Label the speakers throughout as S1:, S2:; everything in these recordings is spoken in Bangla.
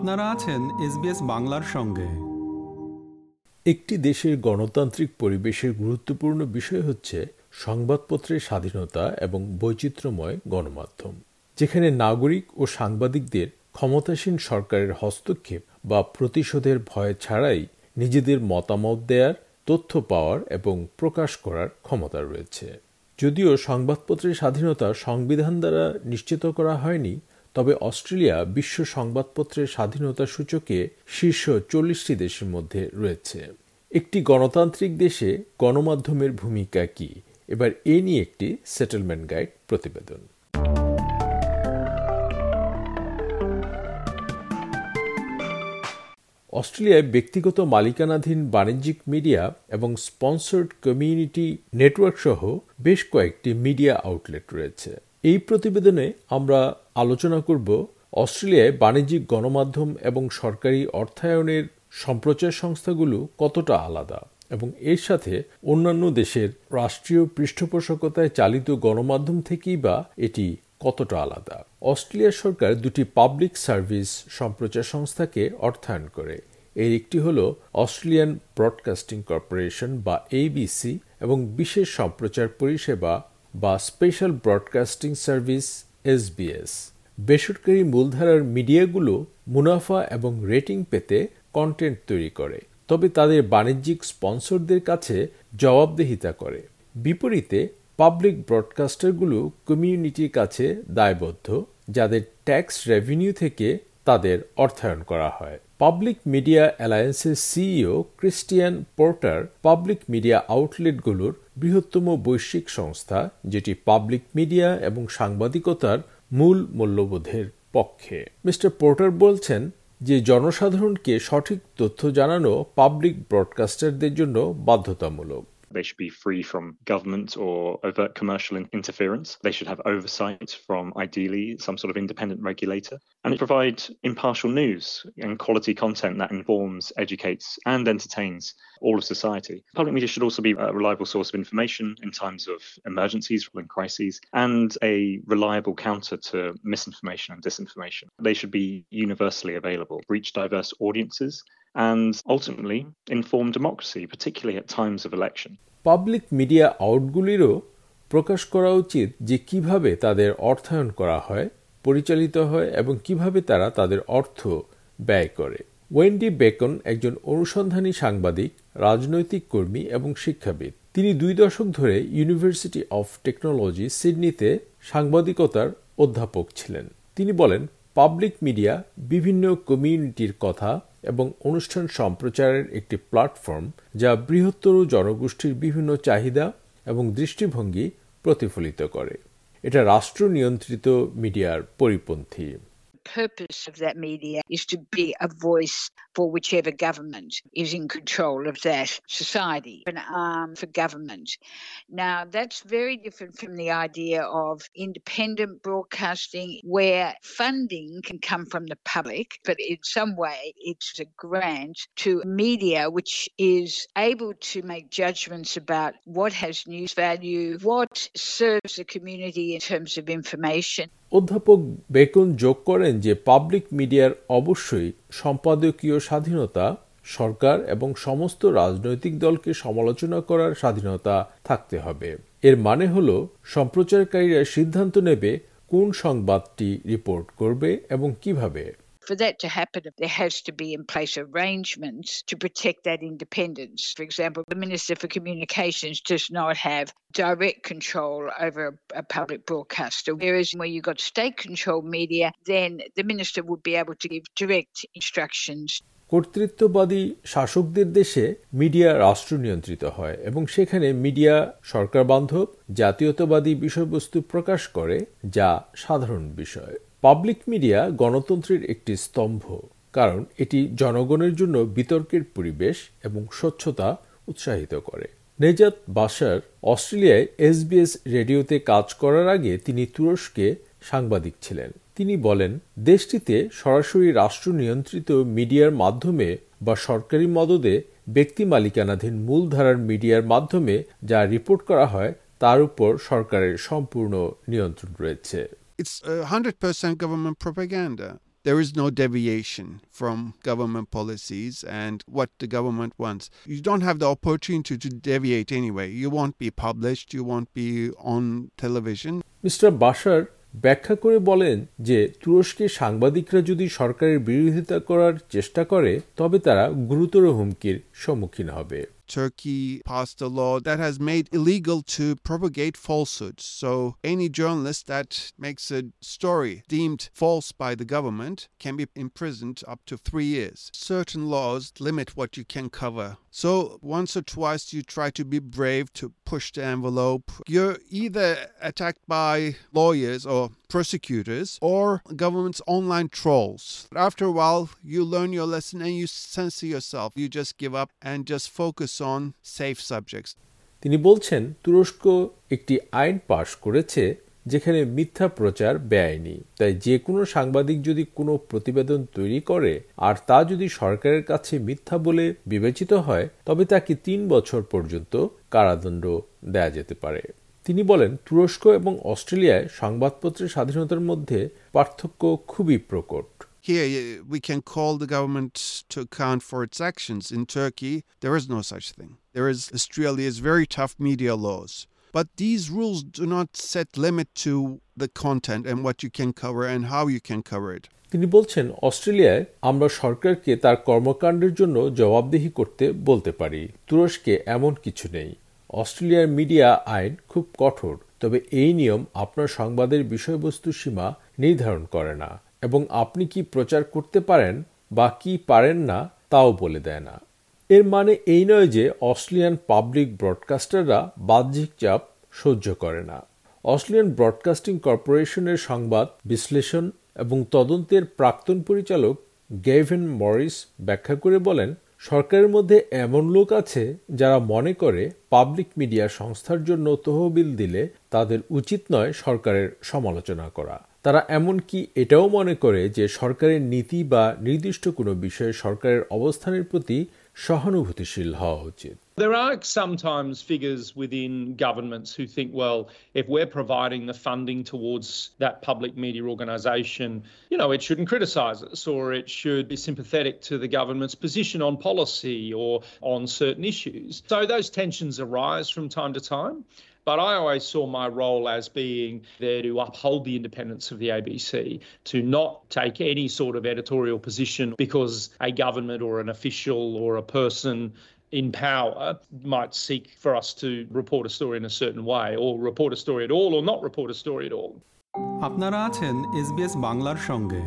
S1: আপনারা আছেন এসবিএস বাংলার সঙ্গে।
S2: একটি দেশের গণতান্ত্রিক পরিবেশের গুরুত্বপূর্ণ বিষয় হচ্ছে সংবাদপত্রের স্বাধীনতা এবং বৈচিত্র্যময় গণমাধ্যম, যেখানে নাগরিক ও সাংবাদিকদের ক্ষমতাসীন সরকারের হস্তক্ষেপ বা প্রতিশোধের ভয় ছাড়াই নিজেদের মতামত দেয়ার, তথ্য পাওয়ার এবং প্রকাশ করার ক্ষমতা রয়েছে। যদিও সংবাদপত্রের স্বাধীনতা সংবিধান দ্বারা নিশ্চিত করা হয়নি তবে অস্ট্রেলিয়া বিশ্ব সংবাদপত্রের স্বাধীনতা সূচকে শীর্ষ চল্লিশটি দেশের মধ্যে রয়েছে। একটি গণতান্ত্রিক দেশে গণমাধ্যমের ভূমিকা কি? এবার এ নিয়ে একটি সেটেলমেন্ট গাইড প্রতিবেদন। অস্ট্রেলিয়ায় ব্যক্তিগত মালিকানাধীন বাণিজ্যিক মিডিয়া এবং স্পন্সর্ড কমিউনিটি নেটওয়ার্ক সহ বেশ কয়েকটি মিডিয়া আউটলেট রয়েছে। এই প্রতিবেদনে আমরা আলোচনা করব অস্ট্রেলিয়ায় বাণিজ্যিক গণমাধ্যম এবং সরকারি অর্থায়নের সম্প্রচার সংস্থাগুলো কতটা আলাদা এবং এর সাথে অন্যান্য দেশের রাষ্ট্রীয় পৃষ্ঠপোষকতায় চালিত গণমাধ্যম থেকেই বা এটি কতটা আলাদা। অস্ট্রেলিয়া সরকার দুটি পাবলিক সার্ভিস সম্প্রচার সংস্থাকে অর্থায়ন করে। এর একটি হল অস্ট্রেলিয়ান ব্রডকাস্টিং কর্পোরেশন বা এবিসি এবং বিশেষ সম্প্রচার পরিষেবা বা স্পেশাল ব্রডকাস্টিং সার্ভিস এসবিএস বেসরকারি মূলধারার মিডিয়াগুলো মুনাফা এবং রেটিং পেতে কন্টেন্ট তৈরি করে, তবে তাদের বাণিজ্যিক স্পন্সরদের কাছে জবাবদেহিতা করে। বিপরীতে পাবলিক ব্রডকাস্টারগুলো কমিউনিটির কাছে দায়বদ্ধ, যাদের ট্যাক্স রেভিনিউ থেকে তাদের অর্থায়ন করা হয়। Public media অ্যালায়েন্সের CEO Christian Porter public media আউটলেটগুলোর বৃহত্তম বৈশ্বিক সংস্থা, যেটি পাবলিক মিডিয়া এবং সাংবাদিকতার মূল মূল্যবোধের পক্ষে। মিস্টার পোর্টার বলছেন যে, জনসাধারণকে সঠিক তথ্য জানানো পাবলিক ব্রডকাস্টারদের জন্য বাধ্যতামূলক।
S3: They should be free from government or overt commercial interference. They should have oversight from ideally some sort of independent regulator. And provide impartial news and quality content that informs, educates, and entertains all of society. Public media should also be a reliable source of information in times of emergencies and crises, and a reliable counter to misinformation and disinformation. They should be universally available, reach diverse audiences, and ultimately inform democracy, particularly at times of election.
S2: Public media আউটগুলিরও প্রকাশ করা উচিত যে কীভাবে তাদের অর্থায়ন করা হয় পরিচালিত হয় এবং কীভাবে তারা তাদের অর্থ ব্যয় করে। ওয়েন্ডি বেকন একজন অনুসন্ধানী সাংবাদিক রাজনৈতিক কর্মী এবং শিক্ষাবিদ। তিনি দুই দশক ধরে ইউনিভার্সিটি অফ টেকনোলজি সিডনিতে সাংবাদিকতার অধ্যাপক ছিলেন। তিনি বলেন পাবলিক মিডিয়া বিভিন্ন কমিউনিটির কথা এবং অনুষ্ঠান সম্প্রচারের একটি প্ল্যাটফর্ম যা বৃহত্তর জনগোষ্ঠীর বিভিন্ন চাহিদা এবং দৃষ্টিভঙ্গি প্রতিফলিত করে। এটা রাষ্ট্র নিয়ন্ত্রিত মিডিয়ার পরিপন্থী।
S4: Purpose of that media is to be a voice for whichever government is in control of that society, an arm for government. Now, that's very different from the idea of independent broadcasting, where funding can come from the public, but in some way it's a grant to media which is able to make judgments about what has news value, what serves the community in terms of information.
S2: অধ্যাপক বেকন যোগ করেন যে পাবলিক মিডিয়ার অবশ্যই সম্পাদকীয় স্বাধীনতা, সরকার এবং সমস্ত রাজনৈতিক দলকে সমালোচনা করার স্বাধীনতা থাকতে হবে। এর মানে হল, সম্প্রচারকারীরা সিদ্ধান্ত নেবে কোন সংবাদটি রিপোর্ট করবে এবং কীভাবে।
S4: For that to happen, there has to be in place arrangements to protect that independence. For example, the Minister for Communications does not have direct control over a, public broadcaster, whereas where you've got state controlled media, then the Minister would be able to give direct instructions.
S2: কর্তৃত্ববাদী শাসকদের দেশে মিডিয়া রাষ্ট্র নিয়ন্ত্রিত হয় এবং সেখানে মিডিয়া সরকার বান্ধব জাতীয়তাবাদী বিষয়বস্তু প্রকাশ করে যা সাধারণ বিষয় পাবলিক মিডিয়া গণতন্ত্রের একটি স্তম্ভ, কারণ এটি জনগণের জন্য বিতর্কের পরিবেশ এবং স্বচ্ছতা উৎসাহিত করে। নেজাত বাসার অস্ট্রেলিয়ায় এসবিএস রেডিওতে কাজ করার আগে তিনি তুরস্কে সাংবাদিক ছিলেন। তিনি বলেন, দেশটিতে সরাসরি রাষ্ট্র নিয়ন্ত্রিত মিডিয়ার মাধ্যমে বা সরকারি মদদে ব্যক্তি মালিকানাধীন মূলধারার মিডিয়ার মাধ্যমে যা রিপোর্ট করা হয়, তার উপর সরকারের সম্পূর্ণ নিয়ন্ত্রণ রয়েছে।
S5: It's 100% government propaganda. there is no deviation from government policies and what the government wants. You don't have the opportunity to deviate anyway. You won't be published, you won't be on television.
S2: Mister বাসার ব্যাখ্যা করে বলেন যে তুরস্কে সাংবাদিকরা যদি সরকারের বিরোধিতা করার চেষ্টা করে তবে তারা গুরুতর হুমকির সম্মুখীন হবে
S5: Turkey passed a law that has made illegal to propagate falsehoods. So any journalist that makes a story deemed false by the government can be imprisoned up to three years. Certain laws limit what you can cover. So once or twice you try to be brave to push the envelope. You're either attacked by lawyers or prosecutors or government's online trolls. After a while, you learn your lesson and you censor yourself. You just give up and just focus on safe subjects.
S2: তিনি বলছেন তুরস্ক একটি আইন পাশ করেছে যেখানে মিথ্যা প্রচার বেআইনি তাই যে কোনো সাংবাদিক যদি কোনো প্রতিবেদন তৈরি করে আর তা যদি সরকারের কাছে মিথ্যা বলে বিবেচিত হয় তবে তাকে তিন বছর পর্যন্ত কারাদণ্ড দেয়া যেতে পারে তিনি বলেন তুরস্ক এবং অস্ট্রেলিয়ায় সংবাদপত্রের স্বাধীনতার মধ্যে পার্থক্য খুবই প্রকট
S5: Here, we can call the government to account for its actions. In Turkey, there is no such thing. There is Australia's very tough media laws. But these rules do not set limit to the content and what you can cover and how you can cover it.
S2: তিনি বলছেন অস্ট্রেলিয়ায় আমরা সরকারকে তার কর্মকাণ্ডের জন্য জবাবদিহি করতে বলতে পারি তুরস্কে এমন কিছু নেই অস্ট্রেলিয়ার মিডিয়া আইন খুব কঠোর, তবে এই নিয়ম আপনার সংবাদের বিষয়বস্তু সীমা নির্ধারণ করে না। এবং আপনি কি প্রচার করতে পারেন বা কি পারেন না, তাও বলে দেয় না। এর মানে এই নয় যে অস্ট্রেলিয়ান পাবলিক ব্রডকাস্টাররা বাহ্যিক চাপ সহ্য করে না। অস্ট্রেলিয়ান ব্রডকাস্টিং কর্পোরেশনের সংবাদ বিশ্লেষণ এবং তদন্তের প্রাক্তন পরিচালক গেভেন মরিস ব্যাখ্যা করে বলেন সরকারের মধ্যে এমন লোক আছে যারা মনে করে পাবলিক মিডিয়া সংস্থার জন্য তহবিল দিলে তাদের উচিত নয় সরকারের সমালোচনা করা। তারা এমনকি এটাও মনে করে যে সরকারের নীতি বা নির্দিষ্ট কোনো বিষয়ে সরকারের অবস্থানের প্রতি সহানুভূতিশীল হওয়া উচিত
S6: There are sometimes figures within governments who think, well, if we're providing the funding towards that public media organisation, you know, it shouldn't criticise us or it should be sympathetic to the government's position on policy or on certain issues. So those tensions arise from time to time. But I always saw my role as being there to uphold the independence of the ABC, to not take any sort of editorial position because a government or an official or a person in power might seek for us to report a story in a certain way or report a story at all or not report a story at all.
S1: আপনারা আছেন এসবিএস বাংলার সঙ্গে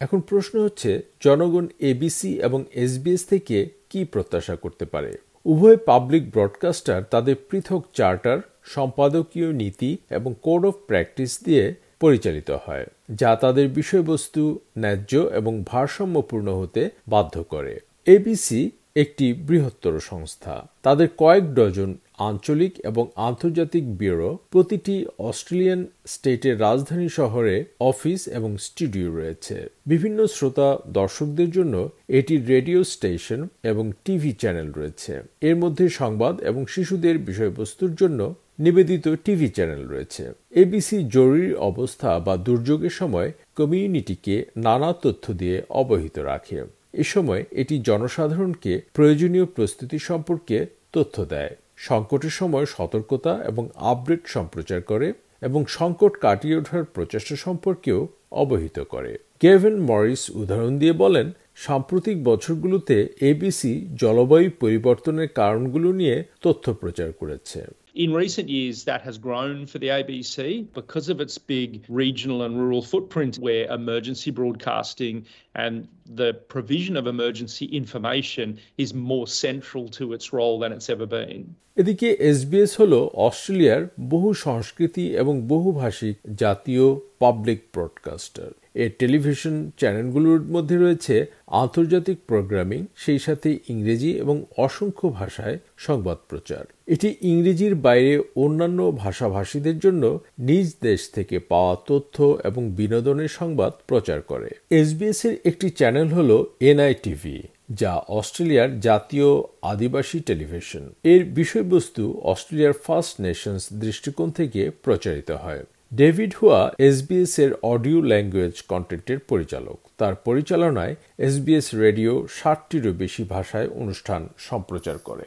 S2: এখন প্রশ্ন হচ্ছে জনগণ এবিসি এবং এসবিএস থেকে কি প্রত্যাশা করতে পারে উভয় পাবলিক ব্রডকাস্টার তাদের পৃথক চার্টার সম্পাদকীয় নীতি এবং কোড অফ প্র্যাকটিস দিয়ে পরিচালিত হয়, যা তাদের বিষয়বস্তু ন্যায্য এবং ভারসাম্যপূর্ণ হতে বাধ্য করে। এবিসি একটি বৃহত্তর সংস্থা। তাদের কয়েক ডজন আঞ্চলিক এবং আন্তর্জাতিক ব্যুরো, প্রতিটি অস্ট্রেলিয়ান স্টেটের রাজধানী শহরে অফিস এবং স্টুডিও রয়েছে। বিভিন্ন শ্রোতা দর্শকদের জন্য এটি রেডিও স্টেশন এবং টিভি চ্যানেল রয়েছে। এর মধ্যে সংবাদ এবং শিশুদের বিষয়বস্তুর জন্য নিবেদিত টিভি চ্যানেল রয়েছে। এবিসি জরুরি অবস্থা বা দুর্যোগের সময় কমিউনিটিকে নানা তথ্য দিয়ে অবহিত রাখে। এ সময় এটি জনসাধারণকে প্রয়োজনীয় প্রস্তুতি সম্পর্কে তথ্য দেয়। সংকটের সময় সতর্কতা এবং আপডেট সম্প্রচার করে এবং সংকট কাটিয়ে ওঠার প্রচেষ্টা সম্পর্কেও অবহিত করে। কেভেন মরিস উদাহরণ দিয়ে বলেন, সাম্প্রতিক বছরগুলোতে এবিসি জলবায়ু পরিবর্তনের কারণগুলো নিয়ে তথ্য প্রচার করেছে।
S6: In recent years, that has grown for the ABC because of its big regional and rural footprint, where emergency broadcasting and the provision of emergency information is more central to its role than it's ever been.
S2: এদিকে এসবিএস হল অস্ট্রেলিয়ার বহু সংস্কৃতি এবং বহুভাষিক জাতীয় পাবলিক ব্রডকাস্টার এর টেলিভিশন চ্যানেলগুলোর মধ্যে রয়েছে আন্তর্জাতিক প্রোগ্রামিং, সেই সাথে ইংরেজি এবং অসংখ্য ভাষায় সংবাদ প্রচার। এটি ইংরেজির বাইরে অন্যান্য ভাষাভাষীদের জন্য নিজ দেশ থেকে পাওয়া তথ্য এবং বিনোদনের সংবাদ প্রচার করে। এসবিএস এর একটি চ্যানেল হল এনআইটিভি, যা অস্ট্রেলিয়ার জাতীয় আদিবাসী টেলিভিশন। এর বিষয়বস্তু অস্ট্রেলিয়ার ফার্স্ট নেশনস দৃষ্টিকোণ থেকে প্রচারিত হয়। ডেভিড হুয়া এসবিএস এর অডিও ল্যাঙ্গুয়েজ কন্টেন্টের পরিচালক তার পরিচালনায় এসবিএস রেডিও ষাটটিরও বেশি ভাষায় অনুষ্ঠান সম্প্রচার করে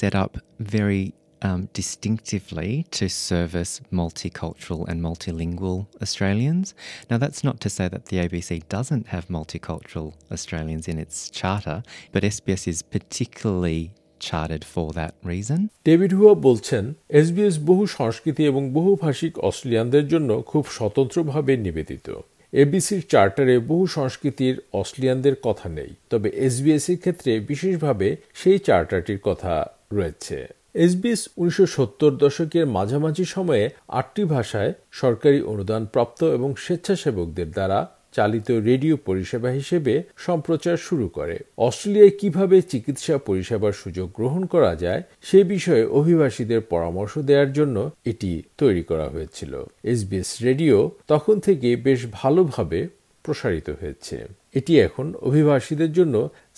S7: set up very um, distinctively to service multicultural and multilingual Australians. Now, that's not to say that the ABC doesn't have multicultural Australians in its charter, but SBS is particularly chartered for that reason.
S2: David Hua বলছেন এসবিএস বহু সংস্কৃতি এবং বহুভাষিক অস্ট্রেলিয়ানদের জন্য খুব স্বতন্ত্রভাবে নিবেদিত এবিসির চার্টারে বহু সংস্কৃতির অস্ট্রেলিয়ানদের কথা নেই, তবে এসবিএস এর ক্ষেত্রে বিশেষভাবে সেই চার্টারটির কথা রয়েছে এসবিএস উনিশশো সত্তর দশকের মাঝামাঝি সময়ে আটটি ভাষায় সরকারি অনুদান প্রাপ্ত এবং স্বেচ্ছাসেবকদের দ্বারা চালিত রেডিও পরিষেবা হিসেবে সম্প্রচার শুরু করে। অস্ট্রেলিয়ায় কীভাবে চিকিৎসা পরিষেবার সুযোগ গ্রহণ করা যায়, সে বিষয়ে অভিবাসীদের পরামর্শ দেওয়ার জন্য এটি তৈরি করা হয়েছিল। এসবিএস রেডিও তখন থেকে বেশ ভালোভাবে প্রসারিত হয়েছে। এটি এখন অভিবাসীদের জন্য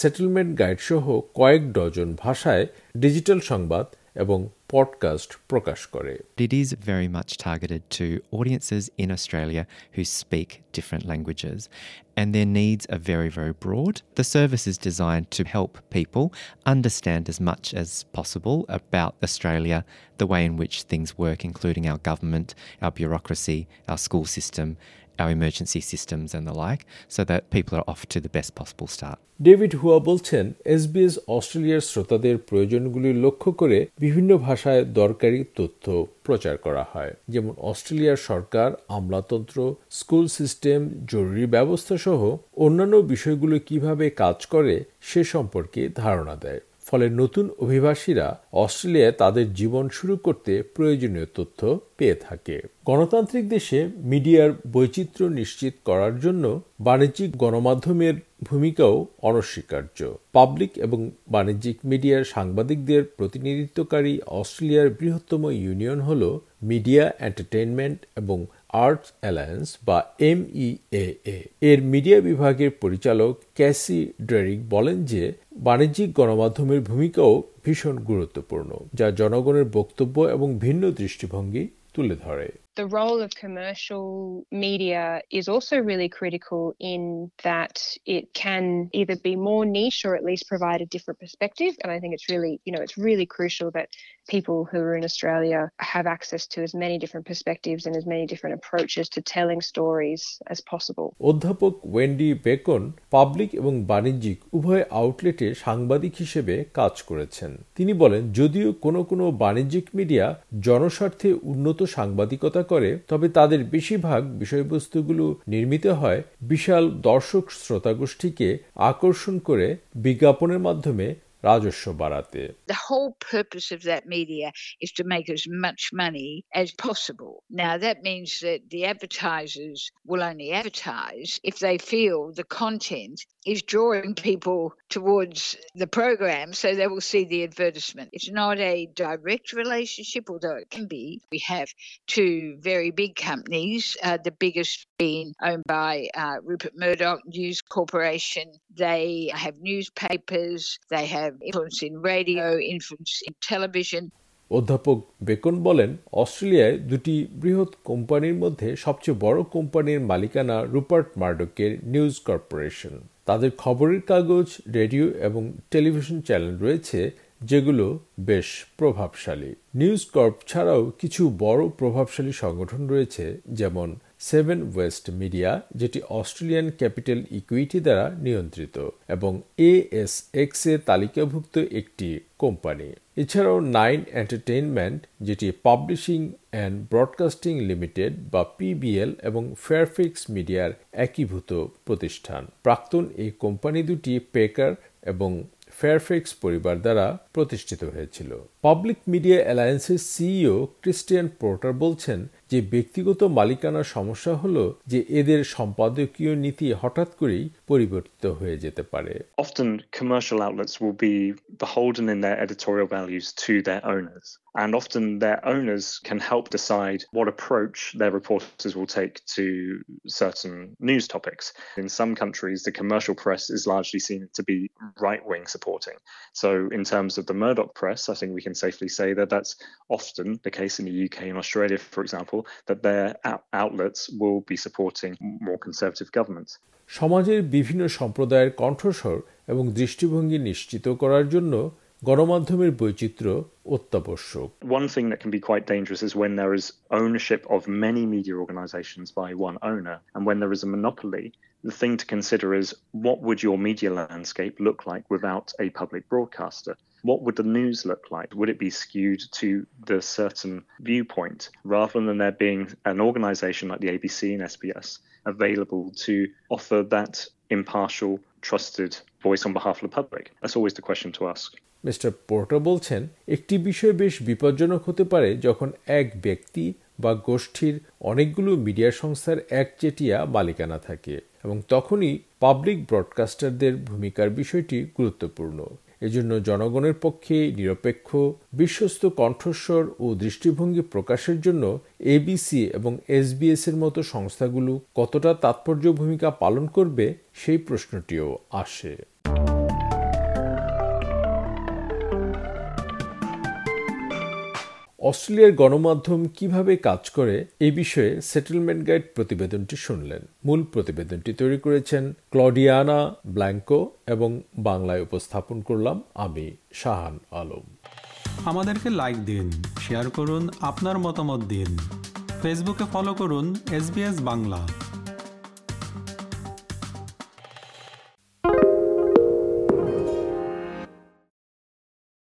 S2: সেটেলমেন্ট গাইড সহ কয়েক ডজন ভাষায় ডিজিটাল সংবাদ এবং পডকাস্ট প্রকাশ করে
S7: It is very much targeted to audiences in Australia who speak different languages, and their needs are very, very broad. The service is designed to help people understand as much as possible about Australia, the way in which things work, including our government, our bureaucracy, our school system, our emergency systems, and the like, so that people are off to the best possible start.
S2: David Hua বলছেন এসবিএস অস্ট্রেলিয়ার শ্রোতাদের প্রয়োজনগুলি লক্ষ্য করে বিভিন্ন ভাষায় দরকারি তথ্য প্রচার করা হয় যেমন অস্ট্রেলিয়ার সরকার আমলাতন্ত্র স্কুল সিস্টেম জরুরি ব্যবস্থা সহ অন্যান্য বিষয়গুলো কীভাবে কাজ করে সে সম্পর্কে ধারণা দেয় ফলে নতুন অভিবাসীরা অস্ট্রেলিয়ায় তাদের জীবন শুরু করতে প্রয়োজনীয় তথ্য পেয়ে থাকে। গণতান্ত্রিক দেশে মিডিয়ার বৈচিত্র্য নিশ্চিত করার জন্য বাণিজ্যিক গণমাধ্যমের ভূমিকাও অনস্বীকার্য। পাবলিক এবং বাণিজ্যিক মিডিয়ার সাংবাদিকদের প্রতিনিধিত্বকারী অস্ট্রেলিয়ার বৃহত্তম ইউনিয়ন হল মিডিয়া, এন্টারটেইনমেন্ট এবং আর্টস অ্যালায়েন্স বা এমইএএ এর মিডিয়া বিভাগের পরিচালক ক্যাসি ড্রেরিক বলেন যে বাণিজ্যিক গণমাধ্যমের ভূমিকাও ভীষণ গুরুত্বপূর্ণ, যা জনগণের বক্তব্য এবং ভিন্ন দৃষ্টিভঙ্গি তুলে ধরে।
S8: The role of commercial media is also really critical in that it can either be more niche or at least provide a different perspective. And I think it's really, you know, it's really crucial that people who are in Australia have access to as many different perspectives and as many different approaches to telling stories as possible.
S2: অধ্যাপক ওয়েন্ডি বেকন পাবলিক এবং বাণিজ্যিক উভয় আউটলেটে সাংবাদিক হিসেবে কাজ করেছেন তিনি বলেন যদিও কোনো কোনো বাণিজ্যিক মিডিয়া জনস্বার্থে উন্নত সাংবাদিকতা করে তবে তাদের বেশিরভাগ বিষয়বস্তুগুলো নির্মিত হয় বিশাল দর্শক শ্রোতাগোষ্ঠীকে আকর্ষণ করে বিজ্ঞাপনের মাধ্যমে রাজস্ব বাড়াতে
S4: The whole purpose of that media is to make as much money as possible. Now, that means that the advertisers will only advertise if they feel the content is drawing people towards the program so they will see the advertisement. It's not a direct relationship, although it can be. We have two very big companies, uh, the biggest being owned by uh, Rupert Murdoch News Corporation. They have newspapers, they have influence in radio, influence in television.
S2: অধ্যাপক বেকন বলেন অস্ট্রেলিয়ায় দুটি বৃহৎ কোম্পানির মধ্যে সবচেয়ে বড় কোম্পানির মালিকানা রুপার্ট মার্ডকের নিউজ কর্পোরেশন তাদের খবরের কাগজ, রেডিও এবং টেলিভিশন চ্যানেল রয়েছে, যেগুলো বেশ প্রভাবশালী। নিউজ কর্প ছাড়াও কিছু বড় প্রভাবশালী সংগঠন রয়েছে, যেমন সেভেন ওয়েস্ট মিডিয়া যেটি অস্ট্রেলিয়ান ক্যাপিটাল ইকুইটি দ্বারা নিয়ন্ত্রিত, এবং এএসএক্স এ তালিকাভুক্ত একটি কোম্পানি। এছাড়াও নাইন এন্টারটেইনমেন্ট, যেটি পাবলিশিং অ্যান্ড ব্রডকাস্টিং লিমিটেড বা পিবিএল এবং ফেয়ারফিক্স মিডিয়ার একীভূত প্রতিষ্ঠান। প্রাক্তন এই কোম্পানি দুটি পেকার এবং ফেয়ারফেক্স পরিবার দ্বারা প্রতিষ্ঠিত হয়েছিল। পাবলিক মিডিয়া অ্যালায়েন্সের সিইও ক্রিস্টিয়ান পোর্টার বলছেন যে ব্যক্তিগত মালিকানার সমস্যা হলো যে এদের সম্পাদকীয় নীতি হঠাৎ করেই পরিবর্তিত হয়ে যেতে পারে
S3: Often, commercial outlets will be beholden in their editorial values to their owners. And often, their owners can help decide what approach their reporters will take to certain news topics. In some countries, the commercial press is largely seen to be right wing supporting. So, in terms of the Murdoch press, I think we can safely say that that's often the case in the UK and Australia, for example. that their outlets will be supporting more conservative governments.
S2: সমাজের বিভিন্ন সম্প্রদায়ের কণ্ঠস্বর এবং দৃষ্টিভঙ্গি নিশ্চিত করার জন্য গণমাধ্যমের বৈচিত্র্য অত্যাবশ্যক
S3: One thing that can be quite dangerous is when there is ownership of many media organizations by one owner and when there is a monopoly the thing to consider is what would your media landscape look like without a public broadcaster what would the news look like? Would it be skewed to the certain viewpoint rather than there being an organization like the ABC and SBS available to offer that impartial, trusted voice on behalf of the public? That's always the question to ask.
S2: Mister Porter বলছেন একটি বিষয় বেশ বিপজ্জনক হতে পারে যখন এক ব্যক্তি বা গোষ্ঠীর অনেকগুলো মিডিয়া সংস্থার একচেটিয়া মালিকানা থাকে এবং তখনই পাবলিক ব্রডকাস্টারদের ভূমিকার বিষয়টি গুরুত্বপূর্ণ এজন্য জনগণের পক্ষে নিরপেক্ষ, বিশ্বস্ত কণ্ঠস্বর ও দৃষ্টিভঙ্গি প্রকাশের জন্য এবিসি এবং এসবিএস এর মতো সংস্থাগুলো কতটা তাৎপর্য ভূমিকা পালন করবে সেই প্রশ্নটিও আসে। অস্ট্রেলিয়ার গণমাধ্যম কীভাবে কাজ করে এ বিষয়ে সেটেলমেন্ট গাইড প্রতিবেদনটি শুনলেন। মূল প্রতিবেদনটি তৈরি করেছেন ক্লডিয়ানা ব্ল্যাঙ্কো এবং বাংলায় উপস্থাপন করলাম আমি শাহান আলম।
S1: আমাদেরকে লাইক দিন শেয়ার করুন, আপনার মতামত দিন। ফেসবুকে ফলো করুন এস বাংলা।